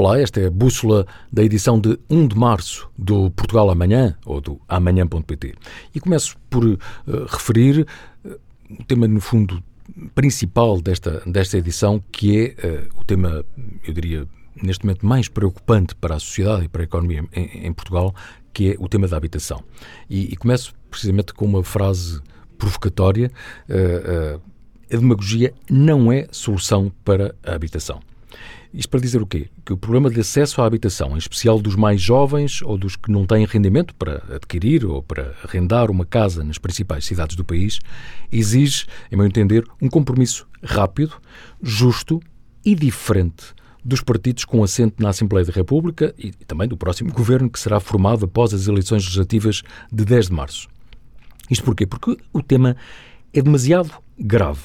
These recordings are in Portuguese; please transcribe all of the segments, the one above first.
Olá, esta é a bússola da edição de 1 de março do Portugal Amanhã, ou do amanhã.pt. E começo por uh, referir uh, o tema, no fundo, principal desta, desta edição, que é uh, o tema, eu diria, neste momento mais preocupante para a sociedade e para a economia em, em Portugal, que é o tema da habitação. E, e começo precisamente com uma frase provocatória: a demagogia não é solução para a habitação. Isto para dizer o quê? Que o problema de acesso à habitação, em especial dos mais jovens ou dos que não têm rendimento para adquirir ou para arrendar uma casa nas principais cidades do país, exige, em meu entender, um compromisso rápido, justo e diferente dos partidos com assento na Assembleia da República e também do próximo governo que será formado após as eleições legislativas de 10 de março. Isto porquê? Porque o tema é demasiado grave,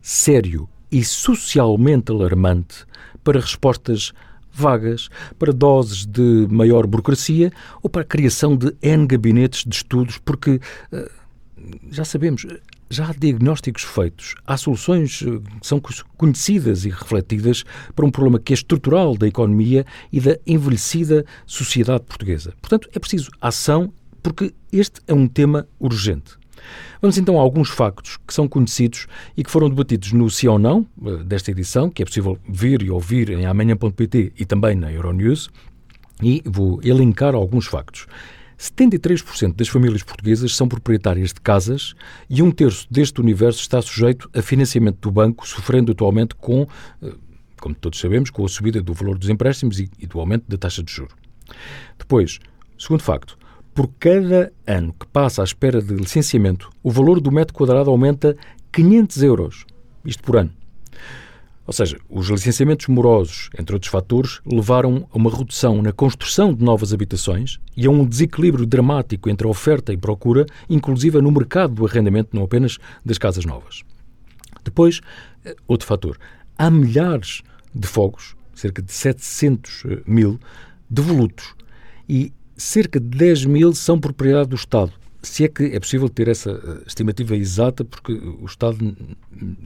sério e socialmente alarmante para respostas vagas, para doses de maior burocracia ou para a criação de N gabinetes de estudos, porque eh, já sabemos, já há diagnósticos feitos, há soluções eh, que são conhecidas e refletidas para um problema que é estrutural da economia e da envelhecida sociedade portuguesa. Portanto, é preciso ação, porque este é um tema urgente. Vamos então a alguns factos que são conhecidos e que foram debatidos no Sim ou Não, eh, desta edição, que é possível ver e ouvir em amanhã.pt e também na Euronews, e vou elencar alguns factos. 73% das famílias portuguesas são proprietárias de casas e um terço deste universo está sujeito a financiamento do banco, sofrendo atualmente com, eh, como todos sabemos, com a subida do valor dos empréstimos e do aumento da taxa de juros. Depois, segundo facto, por cada ano que passa à espera de licenciamento, o valor do metro quadrado aumenta 500 euros. Isto por ano. Ou seja, os licenciamentos morosos, entre outros fatores, levaram a uma redução na construção de novas habitações e a um desequilíbrio dramático entre a oferta e procura, inclusive no mercado do arrendamento, não apenas das casas novas. Depois, eh, outro fator. Há milhares de fogos, cerca de 700 eh, mil, devolutos. E cerca de 10 mil são propriedade do Estado. Se é que é possível ter essa eh, estimativa exata, porque o Estado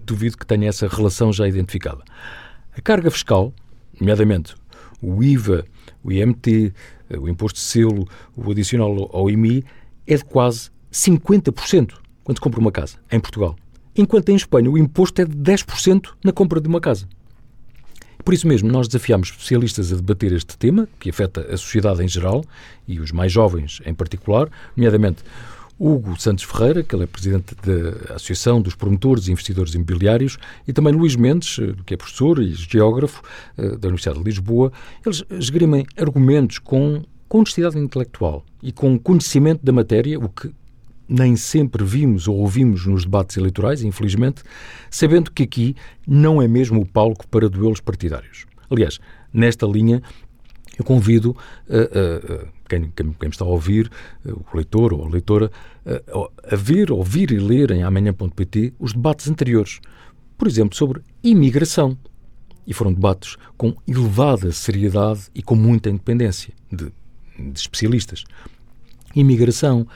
duvido que tenha essa relação já identificada. A carga fiscal, nomeadamente o IVA, o IMT, eh, o imposto de selo, o adicional ao IMI, é de quase 50% quando se compra uma casa, em Portugal. Enquanto em Espanha o imposto é de 10% na compra de uma casa. Por isso mesmo, nós desafiamos especialistas a debater este tema, que afeta a sociedade em geral e os mais jovens em particular, nomeadamente Hugo Santos Ferreira, que ele é presidente da Associação dos Promotores e Investidores Imobiliários, e também Luís Mendes, eh, que é professor e geógrafo eh, da Universidade de Lisboa. Eles esgrimem argumentos com, com honestidade intelectual e com conhecimento da matéria, o que nem sempre vimos ou ouvimos nos debates eleitorais, infelizmente, sabendo que aqui não é mesmo o palco para duelos partidários. Aliás, nesta linha, eu convido uh, uh, quem, quem, quem, está a ouvir, uh, o leitor ou a leitora, a ver, ouvir e ler em amanhã.pt os debates anteriores. Por exemplo, sobre imigração. E foram debates com elevada seriedade e com muita independência de, de especialistas. Imigração,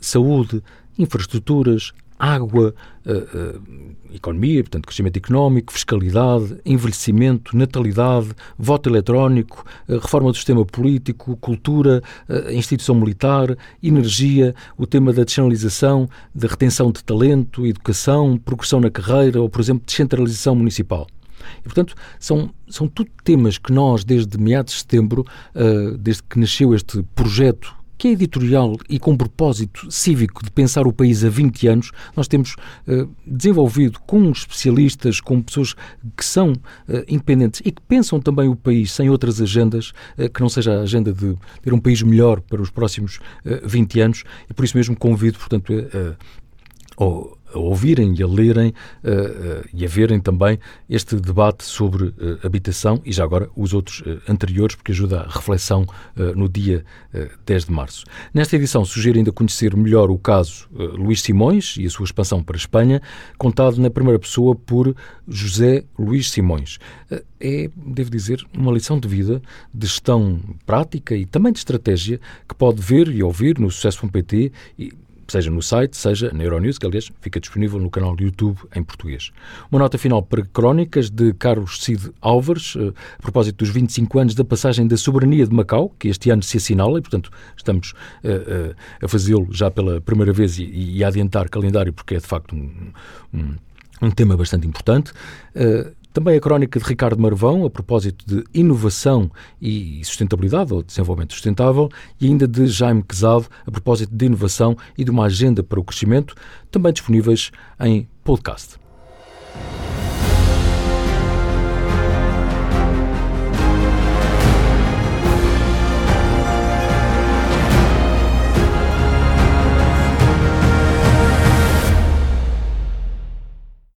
saúde, infraestruturas, água, uh, uh, economia, portanto, crescimento económico, fiscalidade, envelhecimento, natalidade, voto eletrónico, reforma do sistema político, cultura, instituição militar, energia, o tema da descentralização, da retenção de talento, educação, progressão na carreira ou, por exemplo, descentralização municipal. E, portanto, são, são tudo temas que nós, desde meados de setembro, desde que nasceu este projeto que é editorial e com propósito cívico de pensar o país há 20 anos, nós temos uh, desenvolvido com especialistas, com pessoas que são uh, independentes e que pensam também o país sem outras agendas, uh, que não seja a agenda de ter um país melhor para os próximos uh, 20 anos, e por isso mesmo convido, portanto, a ouvirem e a lerem uh, uh, e a verem também este debate sobre uh, habitação e já agora os outros anteriores, porque ajuda a reflexão no dia 10 de março. Nesta edição sugiro ainda conhecer melhor o caso Luís Simões e a sua expansão para a Espanha, contado na primeira pessoa por José Luís Simões. é, devo dizer, uma lição de vida, de gestão prática e também de estratégia que pode ver e ouvir no Sucesso.pt e seja no site, seja na Euronews, que aliás fica disponível no canal do YouTube em português. Uma nota final para crónicas de Carlos Cid Álvares, eh, a propósito dos 25 anos da passagem da soberania de Macau, que este ano se assinala e, portanto, estamos uh, uh, a fazê-lo já pela primeira vez e, e, a adiantar calendário, porque é de facto um, um, um tema bastante importante. Uh, também a crónica de Ricardo Marvão, a propósito de inovação e sustentabilidade, ou desenvolvimento sustentável, e ainda de Jaime Quezado, a propósito de inovação e de uma agenda para o crescimento, também disponíveis em podcast.